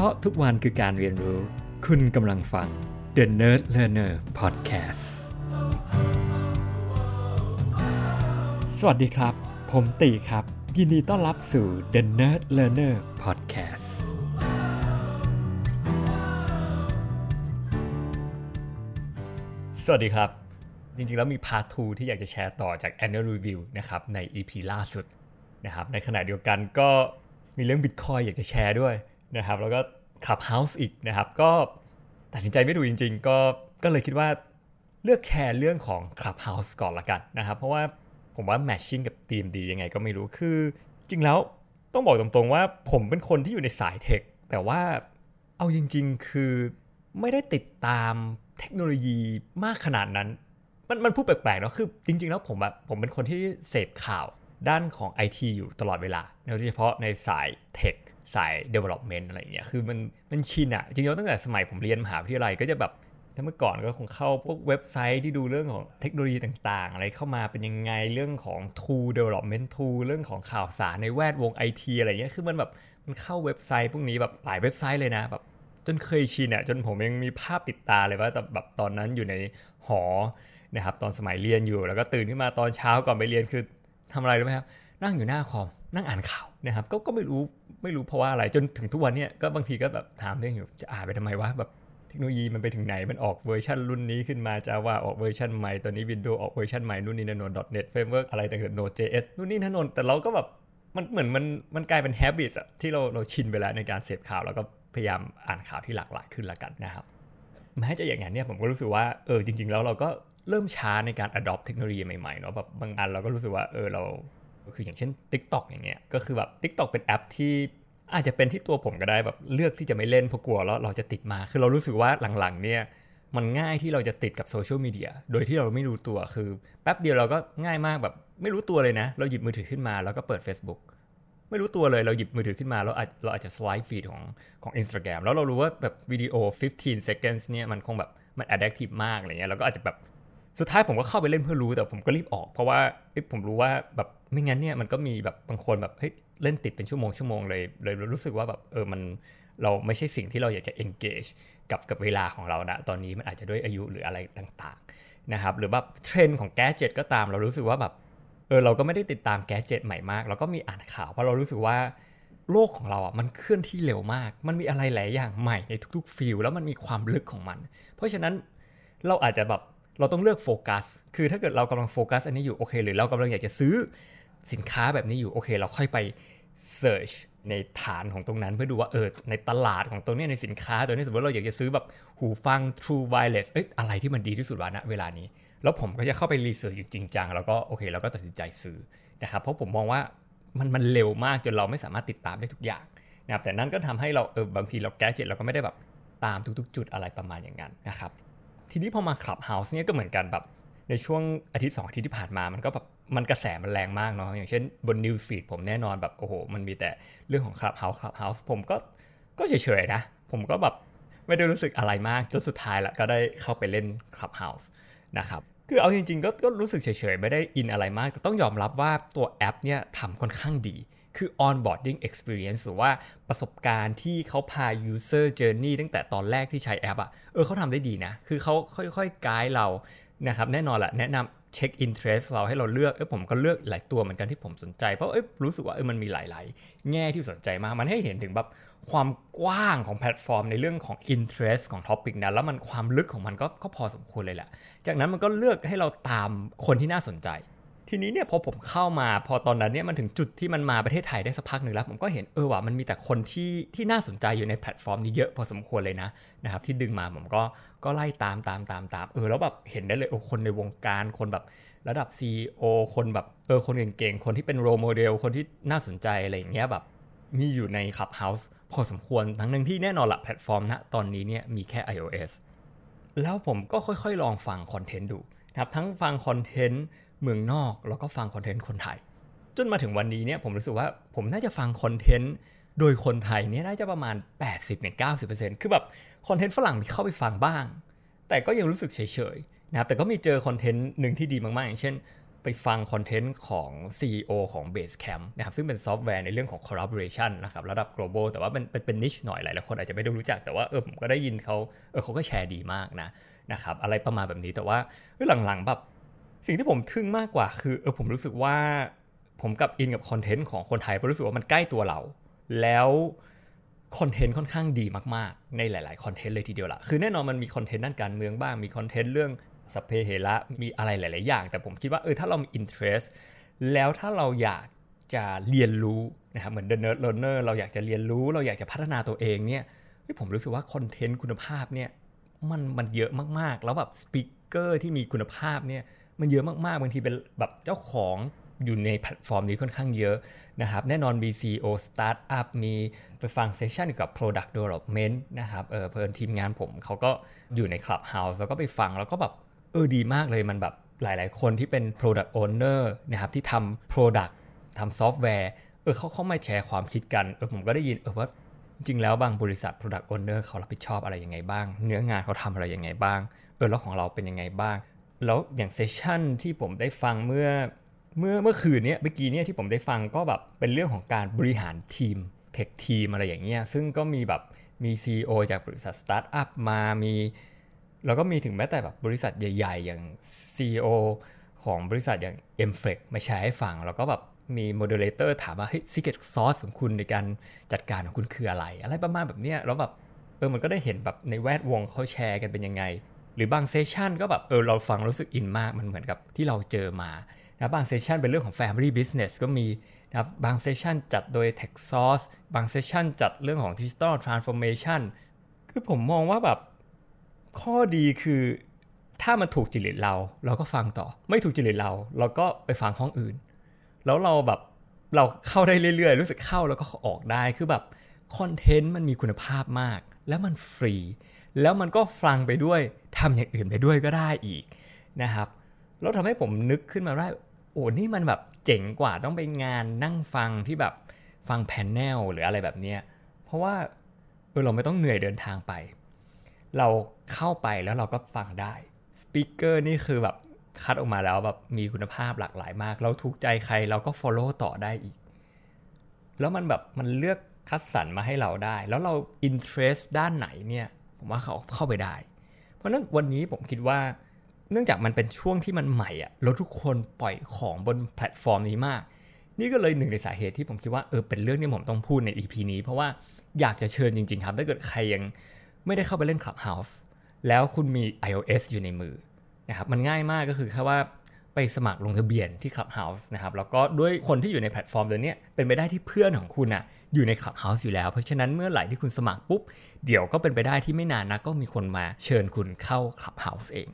พราะทุกวันคือการเรียนรู้ คุณกำลังฟัง The Nerd Learner Podcast สวัสดีครับ ผมตีครับ ยินดีต้อนรับสู่ The Nerd Learner Podcast สวัสดีครับ จริงๆ แล้วมีพาร์ท2ที่อยากจะแชร์ต่อจาก Annual Review นะครับ ใน EP ล่าสุดนะครับ ในขณะเดียวกันก็มีเรื่อง Bitcoin อยากจะแชร์ด้วย นะครับแล้วก็ Clubhouse อีกนะครับก็ตัดสินใจไม่ดูจริง ๆ ก็ก็เลยคิดว่าเลือกแชร์เรื่องของ Clubhouse ก่อนละกันนะครับเพราะว่าผมว่าแมทชิ่งกับทีมดียังไงก็ไม่รู้คือ จริงแล้วต้องบอกตรงๆว่าผมเป็นคนที่อยู่ในสายเทค แต่ว่าเอาจริง ๆ คือไม่ได้ติดตามเทคโนโลยีมากขนาดนั้น มันมันพูดแปลกๆเนาะคือจริง ๆ แล้วผมแบบผมเป็นคนที่เสพข่าวด้านของ IT อยู่ตลอดเวลา โดยเฉพาะในสายเทค สาย development อะไรเงี้ย คือมันมันชินอะจริงๆตั้งแต่สมัยผมเรียนมหาวิทยาลัยก็จะแบบถ้าเมื่อก่อนก็คงเข้าพวกเว็บไซต์ที่ดูเรื่องของเทคโนโลยีต่างๆ อะไรเข้ามาเป็นยังไงเรื่องของ tool development tool เรื่องของข่าวสารในแวดวง IT อะไรเงี้ย คือมันแบบมันเข้าเว็บไซต์พวกนี้แบบหลายเว็บไซต์เลยนะแบบจนเคยชินอะจนผมยังมีภาพติดตาเลยว่าแต่แบบตอนนั้นอยู่ในหอนะครับตอนสมัยเรียนอยู่แล้วก็ตื่นขึ้นมาตอนเช้าก่อนไปเรียนคือทำอะไรรู้ไหมครับ นั่งอยู่หน้าคอม นั่งอ่านข่าวนะครับก็ก็ไม่รู้ไม่รู้เพราะว่าอะไรจนถึงทุกวันเนี้ยก็บางทีก็แบบถามเรื่องอยู่จะอ่านไปทำไมวะแบบเทคโนโลยีมันไปถึงไหนมันออกเวอร์ชันรุ่นนี้ขึ้นมาจะว่าออกเวอร์ชันใหม่ตอนนี้ Windows ออกเวอร์ชันใหม่นู่นนี่นั่นน .NET Framework อะไรต่างๆ Node.js นู่นนี่นั่นนแต่เราก็แบบมันเหมือนมันมันกลายเป็น habit อะที่เราเราชินไปแล้วในการเสพข่าว แล้วก็พยายามอ่านข่าวที่หลากหลายขึ้นละกันนะครับแม้จะอย่างนั้นเนี่ยผมก็รู้สึกว่าเออจริง ๆ แล้วเราก็เริ่มช้าในการ adopt เทคโนโลยีใหม่ๆเนาะแบบบางอันเราก็รู้สึกว่าเออเรา คืออย่างเช่น TikTok อย่างเงี้ยก็คือแบบ TikTok เป็นแอปที่อาจจะเป็นที่ตัวผมก็ได้แบบเลือกที่จะไม่เล่นเพราะกลัวแล้วเราจะติดมา คือเรารู้สึกว่าหลังๆเนี่ยมันง่ายที่เราจะติดกับโซเชียลมีเดียโดยที่เราไม่รู้ตัวคือแป๊บเดียวเราก็ง่ายมากแบบไม่รู้ตัวเลยนะ เราหยิบมือถือขึ้นมาแล้วก็เปิด Facebook ไม่รู้ตัวเลยเราหยิบมือถือขึ้นมาแล้วเราอาจจะสไลด์ฟีดของของ Instagram แล้วเรารู้ว่าแบบวิดีโอ 15 seconds เนี่ยมันคงแบบมัน addictive มากอะไรเงี้ยเราก็อาจจะแบบ สุดท้ายผมก็เข้าไปเล่นเพื่อรู้แต่ผมก็รีบออกเพราะว่าผมรู้ว่าแบบไม่งั้นเนี่ยมันก็มีแบบบางคนแบบเฮ้ยเล่นติดเป็นชั่วโมงชั่วโมงเลยเลยรู้สึกว่าแบบเออมันเราไม่ใช่สิ่งที่เราอยากจะ engage กับกับเวลาของเรานะตอนนี้มันอาจจะด้วยอายุหรืออะไรต่างๆนะครับหรือแบบเทรนด์ของแกจิตก็ตามเรารู้สึกว่าแบบเออเราก็ไม่ได้ติดตาม gadget ใหม่มากเราก็มีอ่านข่าวเพราะเรารู้สึกว่าโลกของเราอะมันเคลื่อนที่เร็วมาก มันมีอะไรหลายอย่างใหม่ในทุกๆ field แล้วมันมีความลึกของมัน เพราะฉะนั้นเราอาจจะแบบ เราต้องเลือกโฟกัส คือถ้าเกิดเรากำลังโฟกัสอันนี้อยู่โอเค หรือเรากำลังอยากจะซื้อสินค้าแบบนี้อยู่โอเค เราค่อยไป search ในฐานของตรงนั้นเพื่อดูว่าเออในตลาดของตรงนี้ในสินค้าตัวนี้สมมติเราอยากจะซื้อแบบหูฟัง True Wireless เอ้ยอะไรที่มันดีที่สุดวะณเวลานี้ แล้วผมก็จะเข้าไปรีเสิร์ชอยู่จริงจังแล้วก็โอเคเราก็ตัดสินใจซื้อนะครับเพราะผมมองว่ามันมันเร็วมากจนเราไม่สามารถติดตามได้ทุกอย่างนะครับแต่นั่นก็ทำให้เราเออบางทีเราแก้เจ็ดเราก็ไม่ได้แบบตามทุกๆ จุดอะไรประมาณอย่างนั้นนะครับ ทีนี้พอมา Clubhouse เนี่ยก็เหมือนกันแบบในช่วงอาทิตย์สองอาทิตย์ที่ผ่านมามันก็แบบมันกระแสมันแรงมากเนาะอย่างเช่นบน News Feed ผมแน่นอนแบบโอ้โห มันมีแต่เรื่องของ Clubhouse Clubhouse ผมก็ก็เฉยๆนะ ผมก็แบบไม่ได้รู้สึกอะไรมากจนสุดท้ายละก็ได้เข้าไปเล่น Clubhouse นะครับคือเอาจริงๆก็ก็รู้สึกเฉยๆ ไม่ได้อินอะไรมาก แต่ต้องยอมรับว่าตัวแอปเนี่ยทำค่อนข้างดี คือ onboarding experience หรือว่าประสบการณ์ที่เขาพา user journey ตั้งแต่ตอนแรกที่ใช้แอปอะเออเขาทำได้ดีนะ คือเขาค่อยๆไกด์เรานะครับแน่นอนแหละแนะนำเช็ค interest เราให้เราเลือกเออผมก็เลือกหลายตัวเหมือนกันที่ผมสนใจ เพราะเออรู้สึกว่าเออมันมีหลาย ๆ แง่ที่สนใจมาก มันให้เห็นถึงแบบความกว้างของแพลตฟอร์มในเรื่องของ interest ของ topic นั้นแล้วมันความลึกของมันก็ก็พอสมควรเลยแหละ จากนั้นมันก็เลือกให้เราตามคนที่น่าสนใจ ทีนี้เนี่ยพอผมเข้ามาพอตอนนั้นเนี่ยมันถึงจุดที่มันมาประเทศไทยได้สักพักหนึ่งแล้ว ผมก็เห็นเออว่ามันมีแต่คนที่ที่น่าสนใจอยู่ในแพลตฟอร์มนี้เยอะพอสมควรเลยนะนะครับที่ดึงมาผมก็ก็ไล่ตามตามตามตามเออแล้วแบบเห็นได้เลยโอ้คนในวงการคนแบบระดับ CEO คนแบบเออคนเก่งๆ คนที่เป็น role model คนที่น่าสนใจอะไรอย่างเงี้ยแบบมีอยู่ใน Clubhouse พอสมควรทั้งนึงที่แน่นอนละแพลตฟอร์มณตอนนี้เนี่ยมีแค่ iOS แล้วผมก็ค่อยๆ ลองฟังคอนเทนต์ดูนะครับทั้งฟังคอนเทนต์ เมืองนอกแล้วก็ฟังคอนเทนต์คนไทย จนมาถึงวันนี้เนี่ยผมรู้สึกว่าผมน่าจะฟังคอนเทนต์โดยคนไทยเนี่ยน่าจะประมาณ 80-90%คือแบบคอนเทนต์ฝรั่งมีเข้าไปฟังบ้าง แต่ก็ยังรู้สึกเฉยๆนะครับแต่ก็มีเจอคอนเทนต์หนึ่งที่ดีมากๆ อย่างเช่น ไปฟังคอนเทนต์ของ CEO ของ Basecamp นะครับซึ่งเป็นซอฟต์แวร์ในเรื่องของ collaboration นะครับระดับ global แต่ว่าเป็นเป็นเป็น niche หน่อยหลายๆคนอาจจะไม่ได้รู้จักแต่ว่าเออผมก็ได้ยินเขาเออเขาก็แชร์ดีมากนะนะครับอะไรประมาณแบบนี้แต่ว่าหลังๆแบบ สิ่งที่ผมทึ่งมากกว่าคือเออผมรู้สึกว่าผมกลับอินกับคอนเทนต์ของคนไทยผมรู้สึกว่ามันใกล้ตัวเรา แล้วคอนเทนต์ค่อนข้างดีมากๆ ในหลาย ๆ คอนเทนต์เลยทีเดียวละคือแน่นอนมันมีคอนเทนต์ด้านการเมืองบ้าง มีคอนเทนต์เรื่องสเพเหระมีอะไรหลาย ๆ อย่าง แต่ผมคิดว่าเออถ้าเรามี interest แล้วถ้าเราอยากจะเรียนรู้นะครับเหมือน the nerd learner เราอยากจะเรียนรู้ เราอยากจะพัฒนาตัวเองเนี่ยผมรู้สึกว่าคอนเทนต์คุณภาพเนี่ยมันมันเยอะมากๆ แล้วแบบ speaker ที่มีคุณภาพเนี่ย มันเยอะมากๆบางทีเป็นแบบเจ้าของอยู่ในแพลตฟอร์มนี้ค่อนข้างเยอะนะครับ แน่นอนมี CEO Startup มีไปฟัง session เกี่ยวกับ Product Development นะครับเออเพื่อนทีมงานผมเขาก็อยู่ใน Clubhouse แล้วก็ไปฟังแล้วก็แบบเออดีมากเลยมันแบบหลาย ๆ คนที่เป็น Product Owner นะครับที่ทำ Product ทำซอฟต์แวร์เออเขาเข้ามาแชร์ความคิดกันเออผมก็ได้ยินเออว่าจริงแล้วบางบริษัท Product Owner เขารับผิดชอบอะไรยังไงบ้าง เนื้องานเขาทำอะไรยังไงบ้างเออแล้วของเราเป็นยังไงบ้าง แล้วอย่าง session ที่ผมได้ฟังเมื่อเมื่อเมื่อคืนนี้เมื่อกี้เนี่ยที่ผมได้ฟังก็แบบเป็นเรื่องของการบริหารทีม tech team อะไรอย่างเงี้ยซึ่งก็มีแบบมี CEO จากบริษัทสตาร์ทอัพมามีแล้วก็มีถึงแม้แต่แบบบริษัทใหญ่ ๆ อย่าง CEO ของบริษัทอย่าง m f l e x มาแชร์ให้ฟัง แล้วก็แบบมี moderator ถามว่าเฮ้ย secret sauce ของคุณในการจัดการของคุณคืออะไร อะไรประมาณแบบเนี้ยแล้วแบบเออมันก็ได้เห็นแบบในแวดวงเขาแชร์กันเป็นยังไง หรือบาง session ก็แบบเออเราฟังรู้สึกอินมากมันเหมือนกับที่เราเจอมานะบาง session เป็นเรื่องของ Family Business ก็มีนะบางเซสชันจัดโดย Tech Source บางเซสชันจัดเรื่องของ Digital Transformation คือผมมองว่าแบบข้อดีคือถ้ามันถูกจริตเราเราก็ฟังต่อ ไม่ถูกจริตเรา เราก็ไปฟังห้องอื่น แล้วเราแบบเราเข้าได้เรื่อยๆ รู้สึกเข้าแล้วก็ออกได้คือแบบคอนเทนต์มันมีคุณภาพมาก แล้วมันฟรี แล้วมันก็ฟังไปด้วยทำอย่างอื่นไปด้วยก็ได้อีกนะครับแล้วทำให้ผมนึกขึ้นมาว่าโอ้นี่มันแบบเจ๋งกว่าต้องไปงานนั่งฟังที่แบบฟังแพนเนลหรืออะไรแบบเนี้ยเพราะว่าเออเราไม่ต้องเหนื่อยเดินทางไป เราเข้าไปแล้วเราก็ฟังได้สปิเกอร์นี่คือแบบคัดออกมาแล้วแบบมีคุณภาพหลากหลายมาก เราถูกใจใครเราก็ Follow ต่อได้อีก แล้วมันแบบมันเลือกคัดสรรมาให้เราได้ แล้วเรา interest ด้านไหนเนี่ย ผมว่าเขาเข้าไปได้ เพราะนั้นวันนี้ผมคิดว่า เนื่องจากมันเป็นช่วงที่มันใหม่อะแล้วทุกคนปล่อยของบนแพลตฟอร์มนี้มาก นี่ก็เลยหนึ่งในสาเหตุที่ผมคิดว่าเออเป็นเรื่องที่ผมต้องพูดใน EP นี้ เพราะว่าอยากจะเชิญจริง ๆ ครับ ถ้าเกิดใครยังไม่ได้เข้าไปเล่น Clubhouse แล้วคุณมี iOS อยู่ในมือนะครับมันง่ายมากก็คือแค่ว่า ไปสมัครลงทะเบียนที่ Clubhouse นะครับแล้วก็ด้วยคนที่อยู่ในแพลตฟอร์มตัวนี้เป็นไปได้ที่เพื่อนของคุณอะอยู่ใน Clubhouse อยู่แล้ว เพราะฉะนั้นเมื่อไหร่ที่คุณสมัครปุ๊บ เดี๋ยวก็เป็นไปได้ที่ไม่นานนะก็มีคนมาเชิญคุณเข้า Clubhouse เอง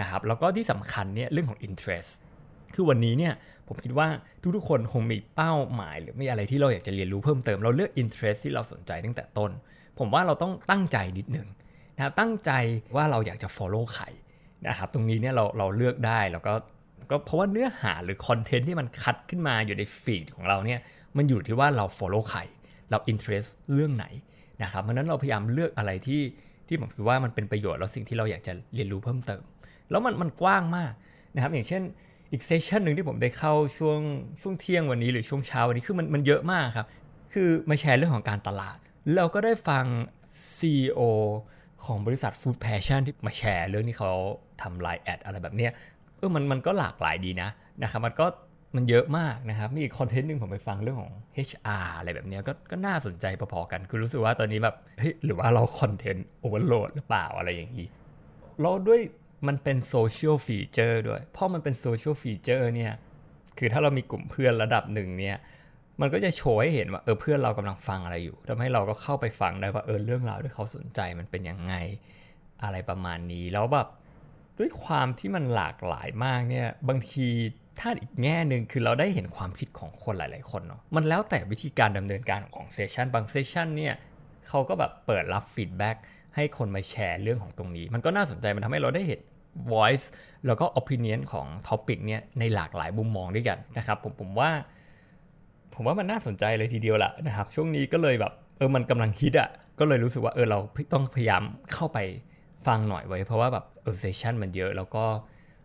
นะครับแล้วก็ที่สำคัญเนี่ยเรื่องของ interest คือวันนี้เนี่ยผมคิดว่าทุกๆคนคงมีเป้าหมาย หรือมีอะไรที่เราอยากจะเรียนรู้เพิ่มเติมเราเลือก interest ที่เราสนใจตั้งแต่ต้น ผมว่าเราต้องตั้งใจนิดหนึ่งนะตั้งใจว่าเราอยากจะ follow ใครนะครับตรงนี้เนี่ยเราเราเลือกได้แล้วก็ ก็เพราะว่าเนื้อหาหรือคอนเทนต์ที่มันคัดขึ้นมาอยู่ในฟีดของเราเนี่ยมันอยู่ที่ว่าเรา follow ใคร เรา interest เรื่องไหนนะครับเพราะนั้นเราพยายามเลือกอะไรที่ที่ผมคิดว่ามันเป็นประโยชน์แล้วสิ่งที่เราอยากจะเรียนรู้เพิ่มเติม แล้วมันมันกว้างมากนะครับ อย่างเช่นอีก session หนึ่งที่ผมได้เข้าช่วงช่วงเที่ยงวันนี้หรือช่วงเช้าวันนี้คือมันมันเยอะมากครับ คือมาแชร์เรื่องของการตลาด เราก็ได้ฟัง CEO ของบริษัท Food Passion ที่มาแชร์เรื่องที่เขาทำ LINE ad อะไรแบบเนี้ย เออมันมันก็หลากหลายดีนะนะครับมันก็มันเยอะมากนะครับมีอีกคอนเทนต์หนึ่งผมไปฟังเรื่องของ HR อะไรแบบนี้ก็ก็น่าสนใจพอๆกัน คือรู้สึกว่าตอนนี้แบบเฮ้ยหรือว่าเรา content overload หรือเปล่าอะไรอย่างนี้เราด้วยมันเป็น social feature ด้วยเพราะมันเป็น social feature เนี่ยคือถ้าเรามีกลุ่มเพื่อนระดับหนึ่งเนี่ยมันก็จะโชว์ให้เห็นว่าเออเพื่อนเรากำลังฟังอะไรอยู่ทำให้เราก็เข้าไปฟังได้ว่าเออเรื่องราวที่เขาสนใจมันเป็นยังไงอะไรประมาณนี้ แล้วแบบ ด้วยความที่มันหลากหลายมากเนี่ยบางทีถ้าอีกแง่หนึ่งคือเราได้เห็นความคิดของคนหลาย ๆ คนเนาะมันแล้วแต่วิธีการดำเนินการของ session บาง session เนี่ยเขาก็แบบเปิดรับ feedback ให้คนมาแชร์เรื่องของตรงนี้ มันก็น่าสนใจมันทำให้เราได้เห็น voice แล้วก็ opinion ของ topic เนี่ยในหลากหลายมุมมองด้วยกันนะครับผมผมว่า ผมว่ามันน่าสนใจเลยทีเดียวแหละนะครับ ช่วงนี้ก็เลยแบบเออมันกำลังฮิตอะ่ะก็เลยรู้สึกว่าเออเราต้องพยายามเข้าไปฟังหน่อยไว้ เพราะว่าแบบ เออเซสชันมันเยอะ แล้วก็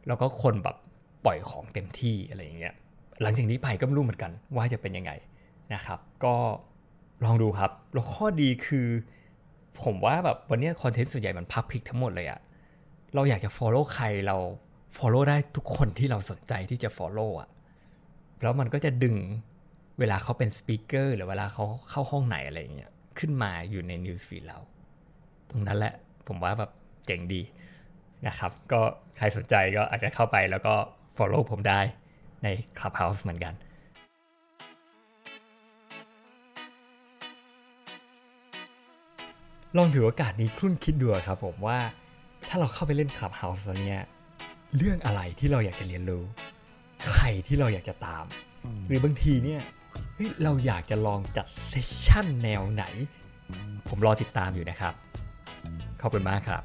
แล้วก็คนแบบปล่อยของเต็มที่อะไรอย่างเงี้ยหลังจากนี้ไปก็ไม่รู้เหมือนกันว่าจะเป็นยังไงนะครับ ก็ลองดูครับ แล้วข้อดีคือ ผมว่าแบบวันนี้คอนเทนต์ส่วนใหญ่มันพับพิกทั้งหมดเลยอะเราอยากจะ follow ใครเรา follow ได้ทุกคนที่เราสนใจที่จะ follow อะแล้วมันก็จะดึงเวลาเขาเป็นสปีกเกอร์หรือเวลาเขาเข้าห้องไหนอะไรอย่างเงี้ยขึ้นมาอยู่ใน news feed เรา ตรงนั้นแหละ ผมว่าแบบเจ๋งดี นะครับ ก็ใครสนใจก็อาจจะเข้าไปแล้วก็ follow ผมได้ใน Clubhouse เหมือนกันลองถือโอกาสนี้ครุ่นคิดดูครับผมว่าถ้าเราเข้าไปเล่น Clubhouse แล้วเนี่ยเรื่องอะไรที่เราอยากจะเรียนรู้ ใครที่เราอยากจะตาม หรือบางทีเนี่ยเฮ้ยเราอยากจะลองจัดเซสชั่นแนวไหน ผมรอติดตามอยู่นะครับ ขอบคุณมากครับ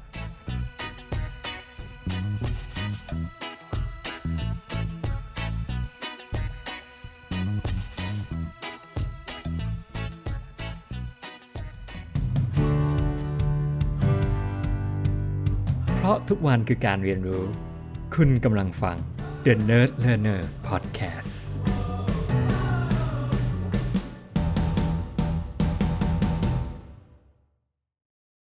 ราะทุกวันคือการเรียนรู้ คุณกำลังฟัง The Nerd Learner Podcast